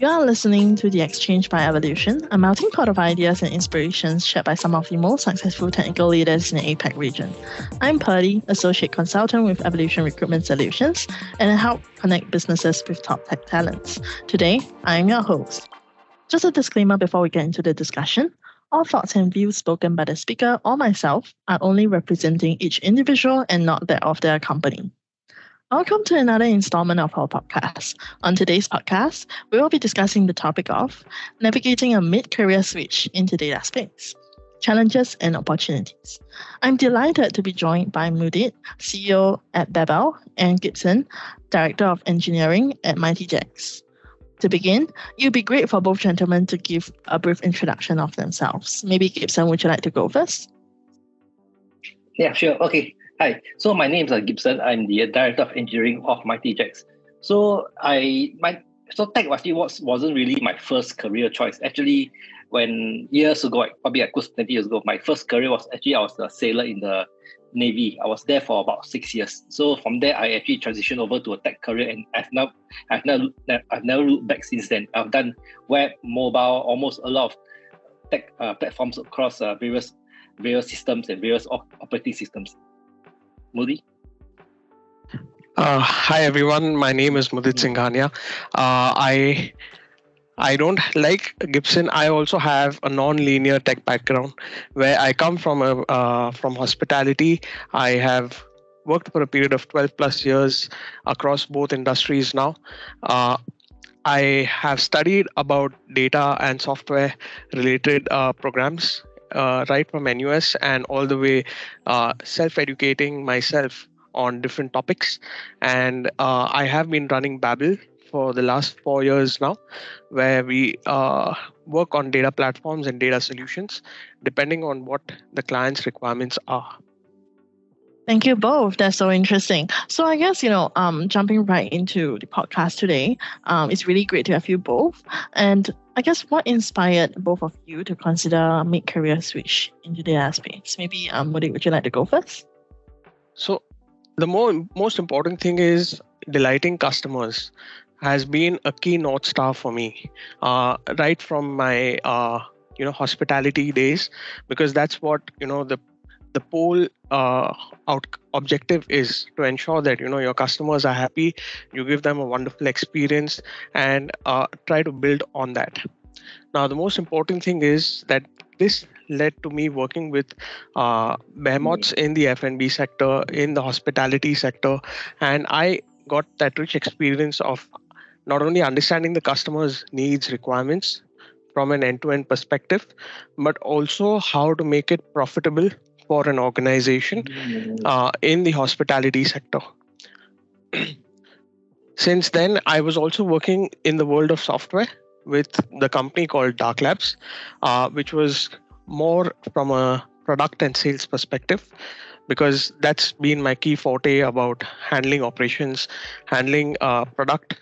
You are listening to The Exchange by Evolution, a melting pot of ideas and inspirations shared by some of the most successful technical leaders in the APAC region. I'm Pearlie, Associate Consultant with Evolution Recruitment Solutions, and I help connect businesses with top tech talents. Today, I'm your host. Just a disclaimer before we get into the discussion. All thoughts and views spoken by the speaker or myself are only representing each individual and not that of their company. Welcome to another installment of our podcast. On today's podcast, we will be discussing the topic of navigating a mid career switch into data space, challenges and opportunities. I'm delighted to be joined by Mudit, CEO at Babel, and Gibson, Director of Engineering at MightyJaxx. To begin, it would be great for both gentlemen to give a brief introduction of themselves. Maybe Gibson, would you like to go first? Yeah, sure. Okay. Hi, so my name is Gibson. I'm the director of engineering of MightyJaxx. So I my so tech actually was wasn't really my first career choice. Actually, when years ago, probably like close to 20 years ago, my first career was actually I was a sailor in the Navy. I was there for about six years. So from there, I actually transitioned over to a tech career, and I've now I've never I've never looked back since then. I've done web, mobile, almost a lot of tech uh, platforms across uh, various various systems and various operating systems. Mudit? Uh, hi everyone, my name is Mudit. Singhania. Uh, I I don't like Gibson. I also have a non-linear tech background where I come from a uh, from hospitality. I have worked for a period of 12 plus years across both industries now. Uh, I have studied about data and software related uh, programs uh, right from NUS and all the way uh, self educating myself on different topics. And uh, I have been running Babel for the last four years now, where we uh, work on data platforms and data solutions depending on what the client's requirements are. Thank you both. That's so interesting. So I guess you know, um, jumping right into the podcast today, um, it's really great to have you both. And I guess what inspired both of you to consider mid-career switch into the space? Maybe um, would, would you like to go first? So the more most important thing is delighting customers has been a key north star for me uh, right from my uh, you know hospitality days because that's what you know the the whole uh, out objective is to ensure that you know your customers are happy you give them a wonderful experience and uh, try to build on that. Now the most important thing is that this led to me working with uh, behemoths in the F&B sector in the hospitality sector and i got that rich experience of not only understanding the customer's needs requirements from an end-to-end perspective but also how to make it profitable for an organization uh, in the hospitality sector. Since then, I was also working in the world of software with the company called Dark Labs, uh, which was more from a product and sales perspective because that's been my key forte about handling operations, handling uh, product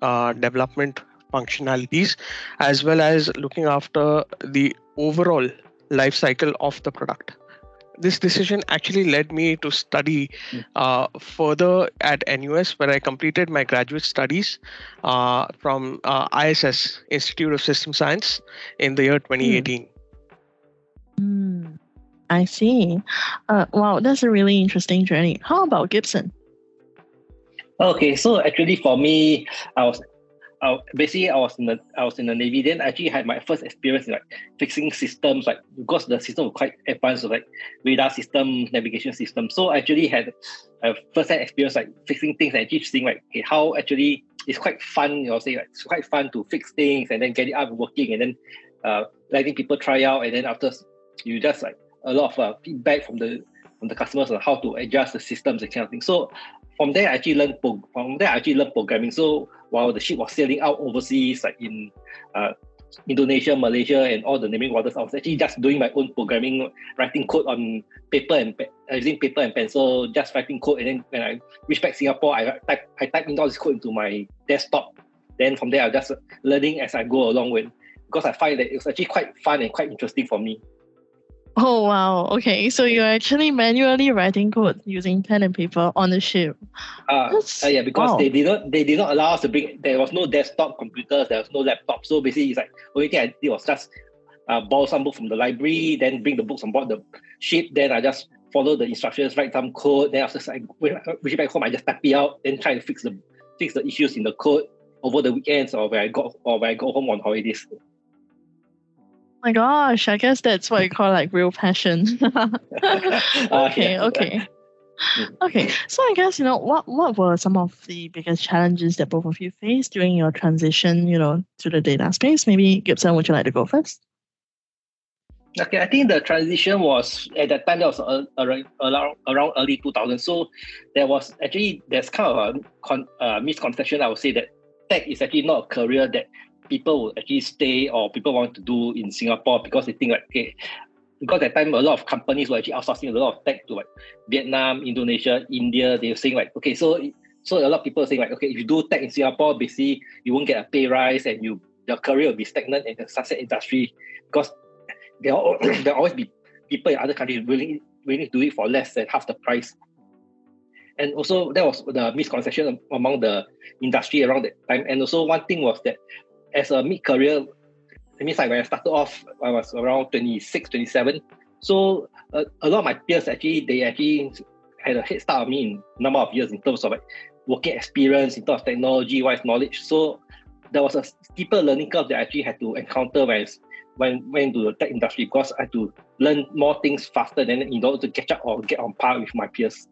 uh, development functionalities, as well as looking after the overall life cycle of the product this decision actually led me to study hmm. uh, further at NUS, where I completed my graduate studies uh, from uh, ISS Institute of System Science in the year 2018. Mm. I see. Uh, wow, that's a really interesting journey. How about Gibson? Okay, so actually for me, I was I, basically I was in the I was in the Navy. Then I actually had my first experience in like fixing systems, like because the system was quite advanced, like radar system, navigation system. So I actually had a first hand experience like fixing things and actually seeing like okay, how actually it's quite fun, you know, say like it's quite fun to fix things and then get it up and working and then uh, letting people try out and then after you just like a lot of uh, feedback from the from the customers on how to adjust the systems and kind of thing. So from there I actually learned from there I actually learned programming. So while the ship was sailing out overseas, like in uh, Indonesia, Malaysia, and all the naming waters, I was actually just doing my own programming, writing code on paper and uh, using paper and pencil, just writing code. And then when I reached back Singapore, I type I type in all this code into my desktop. Then from there, I was just learning as I go along with, because I find that it's actually quite fun and quite interesting for me. Oh wow. Okay. So you're actually manually writing code using pen and paper on the ship. Uh, uh yeah, because wow. they did not they did not allow us to bring there was no desktop computers, there was no laptop. So basically it's like only thing I did was just uh, borrow some book from the library, then bring the books on board the ship, then I just follow the instructions, write some code, then after I when I reach back home, I just type it out, then try to fix the fix the issues in the code over the weekends or when I got or when I go home on holidays my gosh, I guess that's what you call like real passion. okay, okay. Okay, so I guess you know what what were some of the biggest challenges that both of you faced during your transition, you know, to the data space? Maybe Gibson, would you like to go first? Okay, I think the transition was at that time that was around around, around early 2000. So there was actually there's kind of a con, uh, misconception. I would say that tech is actually not a career that people will actually stay or people want to do in Singapore because they think like, okay, because at that time a lot of companies were actually outsourcing a lot of tech to like Vietnam, Indonesia, India. They were saying like, okay, so so a lot of people are saying like, okay, if you do tech in Singapore, basically you won't get a pay rise and you your career will be stagnant in the sunset industry because there will always be people in other countries willing willing to do it for less than half the price. And also that was the misconception among the industry around that time. And also one thing was that as a mid-career, it means like when I started off, I was around 26, 27. So uh, a lot of my peers actually, they actually had a head start on me in number of years in terms of like working experience, in terms of technology, wise knowledge. So there was a steeper learning curve that I actually had to encounter when I when went into the tech industry because I had to learn more things faster than in order to catch up or get on par with my peers.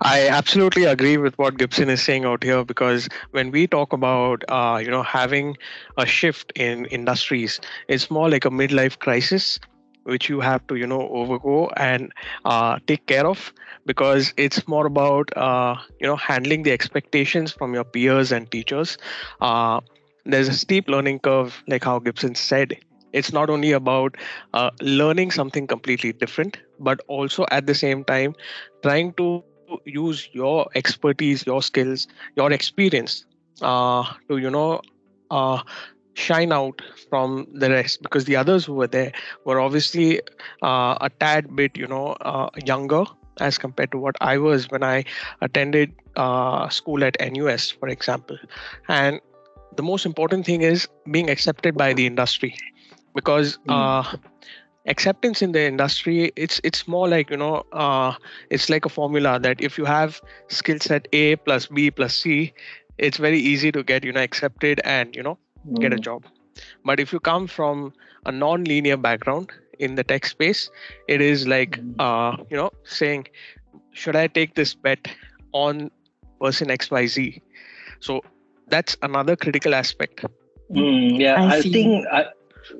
I absolutely agree with what Gibson is saying out here because when we talk about uh, you know having a shift in industries, it's more like a midlife crisis which you have to you know overgo and uh, take care of because it's more about uh, you know handling the expectations from your peers and teachers. Uh, there's a steep learning curve, like how Gibson said. It's not only about uh, learning something completely different, but also at the same time trying to use your expertise, your skills, your experience uh, to you know uh, shine out from the rest. Because the others who were there were obviously uh, a tad bit you know uh, younger as compared to what I was when I attended uh, school at NUS, for example. And the most important thing is being accepted by the industry. Because mm acceptance in the industry it's it's more like you know uh, it's like a formula that if you have skill set a plus b plus c it's very easy to get you know accepted and you know mm. get a hmm. job but if you come from a non-linear background in the tech space it is like mm. uh, you know saying should i take this bet on person xyz so that's another critical aspect mm, yeah i, I think I,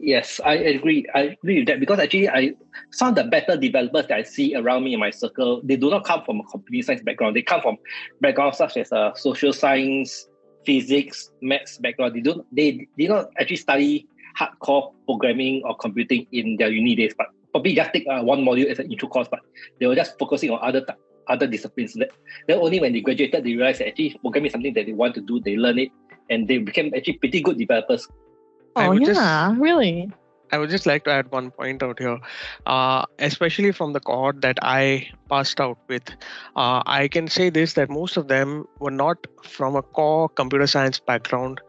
Yes, I agree. I agree with that because actually, I some of the better developers that I see around me in my circle, they do not come from a computer science background. They come from backgrounds such as uh, social science, physics, maths background. They don't. They did not actually study hardcore programming or computing in their uni days, but probably just take uh, one module as an intro course. But they were just focusing on other other disciplines. Then only when they graduated, they realized that actually programming is something that they want to do. They learn it, and they became actually pretty good developers Oh yeah, just, really. I would just like to add one point out here, uh, especially from the cohort that I passed out with. Uh, I can say this that most of them were not from a core computer science background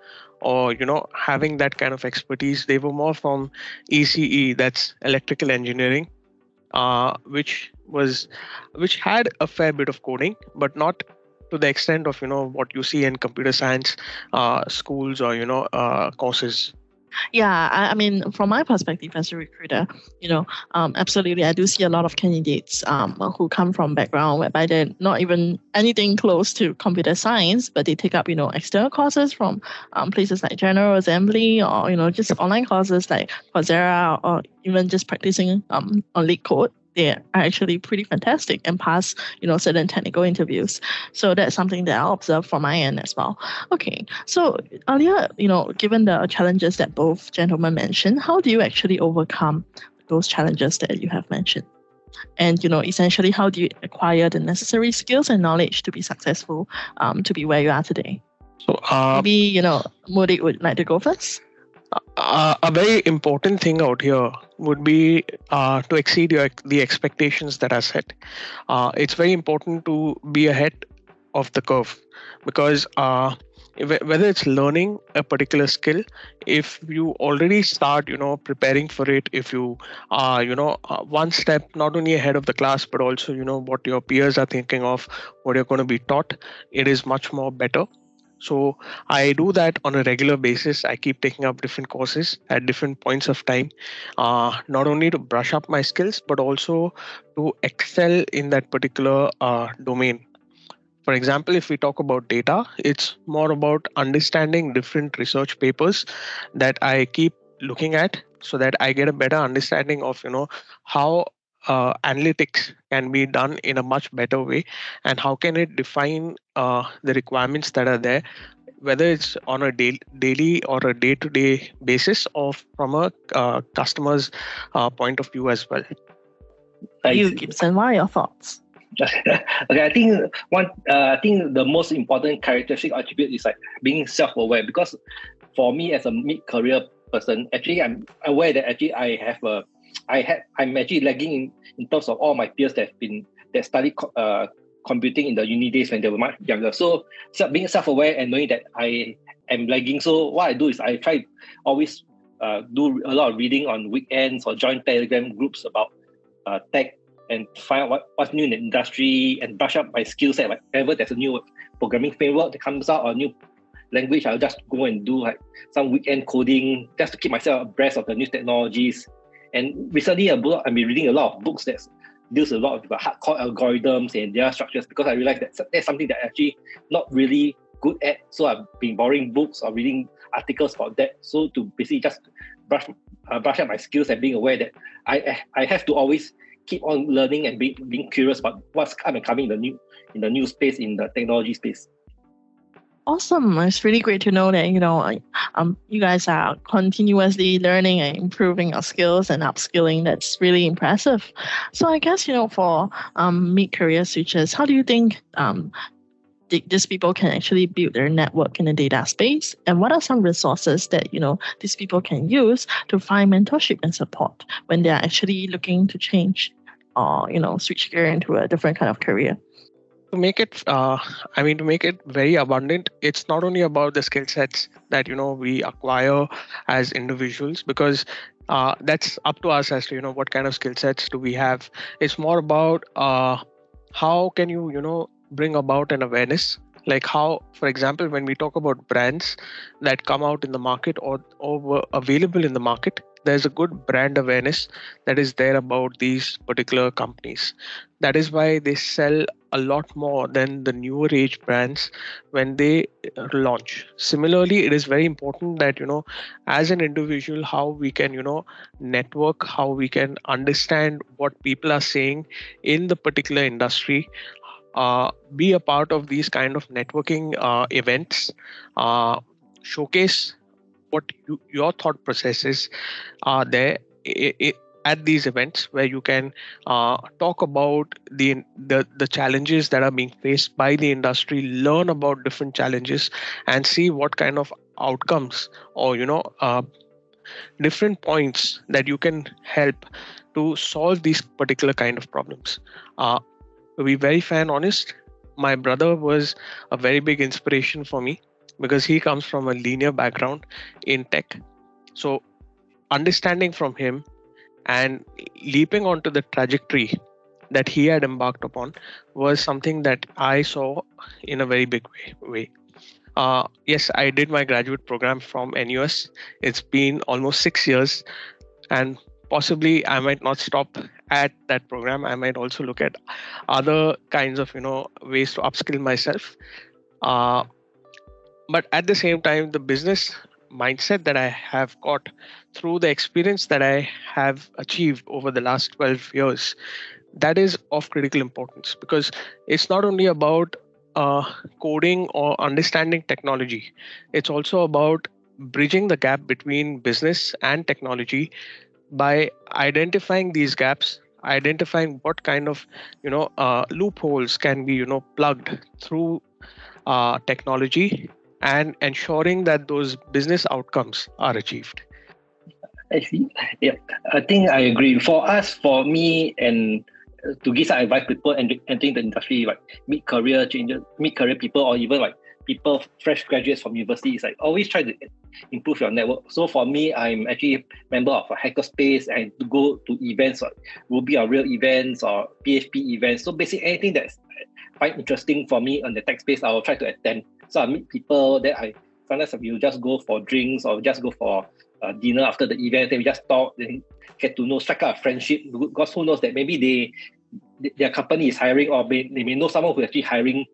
or you know having that kind of expertise they were more from ece that's electrical engineering uh, which was which had a fair bit of coding but not to the extent of you know what you see in computer science uh, schools or you know uh, courses yeah, I, I, mean, from my perspective as a recruiter, you know, um, absolutely, I do see a lot of candidates um, who come from background whereby they're not even anything close to computer science, but they take up, you know, external courses from um, places like General Assembly or, you know, just online courses like Coursera or even just practicing um, on LeetCode. they are actually pretty fantastic and pass, you know, certain technical interviews. So that's something that I'll observe from my end as well. Okay. So earlier, you know, given the challenges that both gentlemen mentioned, how do you actually overcome those challenges that you have mentioned? And you know, essentially, how do you acquire the necessary skills and knowledge to be successful, um, to be where you are today? So uh, maybe you know, Mudit would like to go first. Uh, a very important thing out here would be uh, to exceed your, the expectations that are set. Uh, it's very important to be ahead of the curve because uh, whether it's learning a particular skill if you already start you know preparing for it if you are you know uh, one step not only ahead of the class but also you know what your peers are thinking of what you're going to be taught it is much more better so I do that on a regular basis. I keep taking up different courses at different points of time, uh, not only to brush up my skills, but also to excel in that particular uh, domain. For example, if we talk about data, it's more about understanding different research papers that I keep looking at so that I get a better understanding of, you know, how uh, analytics can be done in a much better way? And how can it define uh, the requirements that are there whether it's on a daily, daily or a day-to-day basis or from a uh, customer's uh, point of view as well? You gibson what are your thoughts? Okay, I think one, uh, I think the most important characteristic attribute is like being self-aware. Because for me, as a mid-career person, actually, I'm aware that actually I have a I had I'm actually lagging in, in terms of all my peers that have been that studied uh, computing in the uni days when they were much younger. So, being self-aware and knowing that I am lagging. So what I do is I try always uh, do a lot of reading on weekends or join Telegram groups about uh, tech and find out what, what's new in the industry and brush up my skill set. Like whenever there's a new programming framework that comes out or new language, I'll just go and do like some weekend coding just to keep myself abreast of the new technologies and recently, I've been reading a lot of books that deals a lot of hardcore algorithms and their structures because I realized that that's something that I'm actually not really good at. So I've been borrowing books or reading articles about that. So to basically just brush uh, brush up my skills and being aware that I I have to always keep on learning and being being curious about what's coming coming in the new in the new space in the technology space. Awesome. It's really great to know that, you know, um, you guys are continuously learning and improving your skills and upskilling. That's really impressive. So I guess, you know, for um, mid-career switchers, how do you think um, these people can actually build their network in the data space? And what are some resources that, you know, these people can use to find mentorship and support when they're actually looking to change or, you know, switch gear into a different kind of career? To make it uh, i mean to make it very abundant it's not only about the skill sets that you know we acquire as individuals because uh, that's up to us as to you know what kind of skill sets do we have it's more about uh, how can you you know bring about an awareness like how for example when we talk about brands that come out in the market or, or were available in the market there's a good brand awareness that is there about these particular companies. That is why they sell a lot more than the newer age brands when they uh, launch. Similarly, it is very important that, you know, as an individual, how we can, you know, network, how we can understand what people are saying in the particular industry, uh, be a part of these kind of networking uh, events, uh, showcase what you, your thought processes are there at these events where you can uh, talk about the, the the challenges that are being faced by the industry learn about different challenges and see what kind of outcomes or you know uh, different points that you can help to solve these particular kind of problems uh, to be very fan honest my brother was a very big inspiration for me because he comes from a linear background in tech. So, understanding from him and leaping onto the trajectory that he had embarked upon was something that I saw in a very big way. way. Uh, yes, I did my graduate program from NUS. It's been almost six years, and possibly I might not stop at that program. I might also look at other kinds of you know ways to upskill myself. Uh, but at the same time the business mindset that i have got through the experience that i have achieved over the last 12 years that is of critical importance because it's not only about uh, coding or understanding technology it's also about bridging the gap between business and technology by identifying these gaps identifying what kind of you know uh, loopholes can be you know plugged through uh, technology and ensuring that those business outcomes are achieved. I see. Yeah, I think I agree. For us, for me, and to give some advice people and entering the industry, like mid career changes, mid career people, or even like people fresh graduates from university is like always try to improve your network. So for me, I'm actually a member of a hackerspace and to go to events like Ruby on Rails events or PHP events. So basically anything that's uh, quite interesting for me on the tech space, I will try to attend. So I meet people that I sometimes you just go for drinks or just go for uh, dinner after the event, then we just talk, then get to know, strike up a friendship. Because who knows that maybe they their company is hiring or they, they may know someone who's actually hiring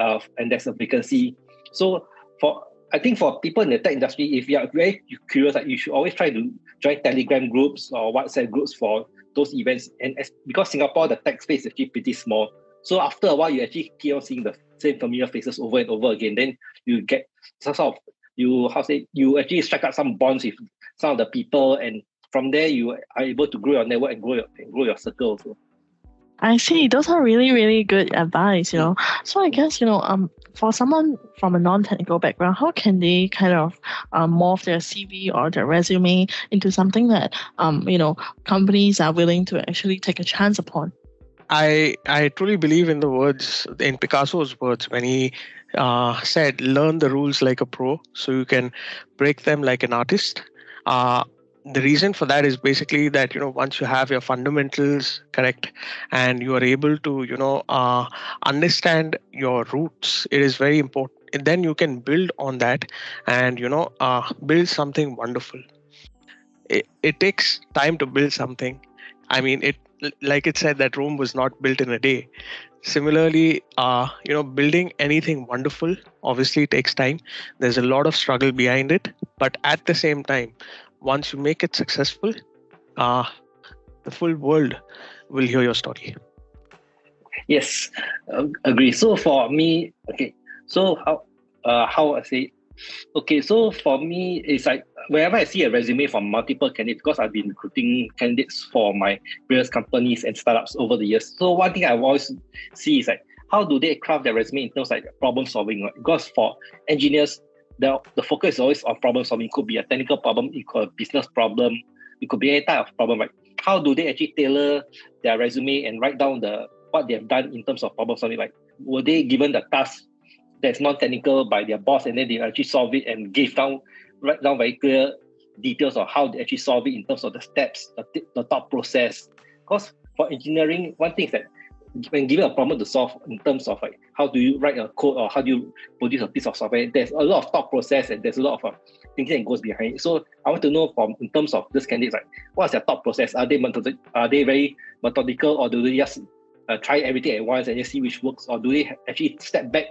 uh, and there's a vacancy. So for I think for people in the tech industry, if you are very curious, like you should always try to join Telegram groups or WhatsApp groups for those events. And as, because Singapore, the tech space is actually pretty small. So after a while, you actually keep on seeing the same familiar faces over and over again. Then you get some sort of you how say you actually strike up some bonds with some of the people, and from there you are able to grow your network and grow your and grow your circle also. I see. Those are really, really good advice, you know. So I guess, you know, um, for someone from a non-technical background, how can they kind of um, morph their CV or their resume into something that, um, you know, companies are willing to actually take a chance upon? I I truly believe in the words in Picasso's words when he uh, said, "Learn the rules like a pro, so you can break them like an artist." Uh, the reason for that is basically that you know once you have your fundamentals correct and you are able to you know uh, understand your roots it is very important And then you can build on that and you know uh, build something wonderful it, it takes time to build something i mean it like it said that rome was not built in a day similarly uh, you know building anything wonderful obviously takes time there's a lot of struggle behind it but at the same time once you make it successful, uh, the full world will hear your story. Yes, agree. So for me, okay, so how uh, how I say, okay, so for me, it's like whenever I see a resume from multiple candidates, because I've been recruiting candidates for my various companies and startups over the years. So one thing I always see is like how do they craft their resume in terms like problem solving? Right? Because for engineers, the, the focus is always on problem solving. It could be a technical problem, it could be a business problem, it could be any type of problem. Like how do they actually tailor their resume and write down the what they have done in terms of problem solving? Like were they given the task that's non-technical by their boss and then they actually solve it and give down write down very clear details of how they actually solve it in terms of the steps, the, the thought process. Because for engineering, one thing is that when given a problem to solve in terms of like how do you write a code or how do you produce a piece of software, there's a lot of thought process and there's a lot of uh, thinking that goes behind it. So I want to know from in terms of this candidates, like what's their thought process? Are they methodic, are they very methodical or do they just uh, try everything at once and just see which works, or do they actually step back,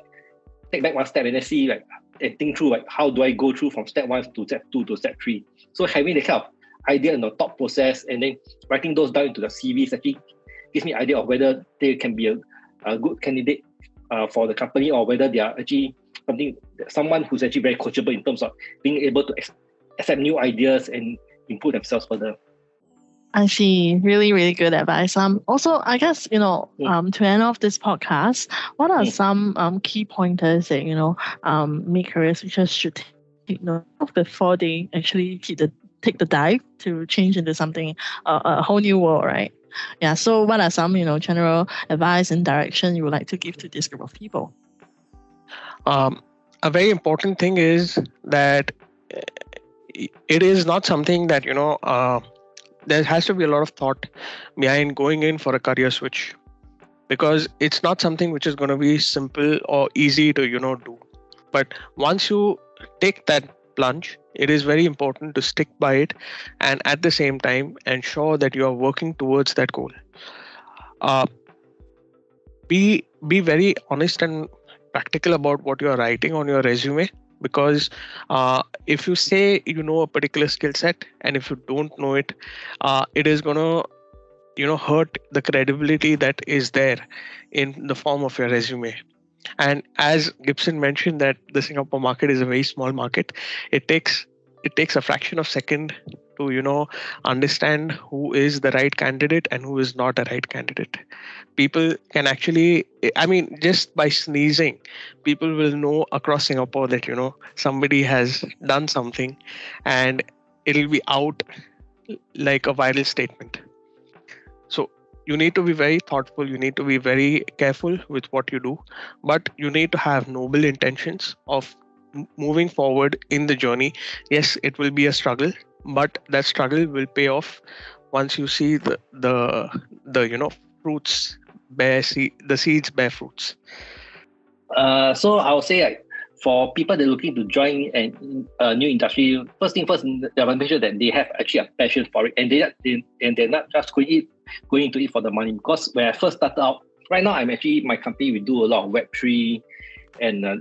take back one step and then see like and think through like how do I go through from step one to step two to step three? So having the kind of idea and the thought process and then writing those down into the CV is actually gives me idea of whether they can be a, a good candidate uh, for the company or whether they are actually something someone who's actually very coachable in terms of being able to accept new ideas and improve themselves further. I see. Really, really good advice. Um, also, I guess you know, um, to end off this podcast, what are some um key pointers that you know, um, mid career switchers should take note of before they actually take the take the dive to change into something uh, a whole new world, right? Yeah. So, what are some you know general advice and direction you would like to give to this group of people? Um, a very important thing is that it is not something that you know. Uh, there has to be a lot of thought behind going in for a career switch. Because it's not something which is going to be simple or easy to you know do. But once you take that plunge it is very important to stick by it and at the same time ensure that you are working towards that goal. Uh, be be very honest and practical about what you are writing on your resume because uh, if you say you know a particular skill set and if you don't know it uh, it is going to you know hurt the credibility that is there in the form of your resume. And as gibson mentioned that the singapore market is a very small market it takes it takes a fraction of second to you know understand who is the right candidate and who is not a right candidate people can actually i mean just by sneezing people will know across singapore that you know somebody has done something and it'll be out like a viral statement. So you need to be very thoughtful. You need to be very careful with what you do, but you need to have noble intentions of moving forward in the journey. Yes, it will be a struggle, but that struggle will pay off once you see the the the you know fruits bear see the seeds bear fruits. Uh, so I would say like, for people that are looking to join an, a new industry, first thing first, they want to make sure that they have actually a passion for it, and they, they and they're not just going it, going into it for the money. Because when I first started out, right now I'm actually my company we do a lot of Web three, and uh,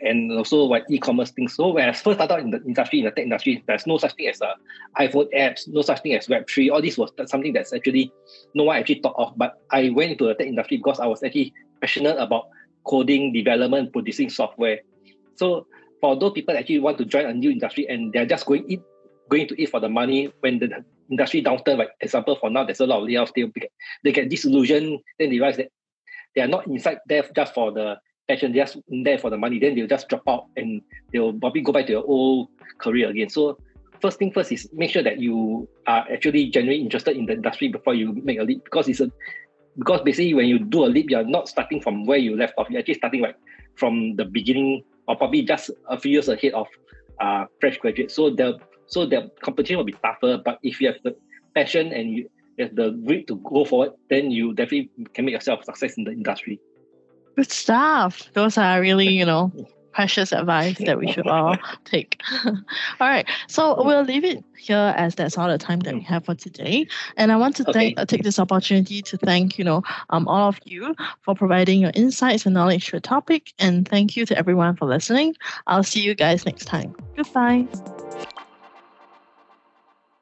and also what e-commerce things. So when I first started out in the industry, in the tech industry, there's no such thing as a iPhone apps, no such thing as Web three. All this was something that's actually no one actually thought of. But I went into the tech industry because I was actually passionate about coding, development, producing software. So for those people that actually want to join a new industry and they're just going it, going to it for the money when the industry downturn, like example for now, there's a lot of layoffs. They they get disillusioned, then they realize that they are not inside there just for the passion, just there for the money. Then they'll just drop out and they'll probably go back to their old career again. So first thing first is make sure that you are actually genuinely interested in the industry before you make a leap because it's a because basically when you do a leap, you're not starting from where you left off. You're actually starting like from the beginning or probably just a few years ahead of uh, fresh graduates. So the so the competition will be tougher. But if you have the passion and you have the grit to go forward, then you definitely can make yourself success in the industry. Good stuff. Those are really, you know, precious advice that we should all take. all right, so we'll leave it here as that's all the time that we have for today. And I want to okay. thank, uh, take this opportunity to thank you know um, all of you for providing your insights and knowledge to the topic. And thank you to everyone for listening. I'll see you guys next time. Goodbye.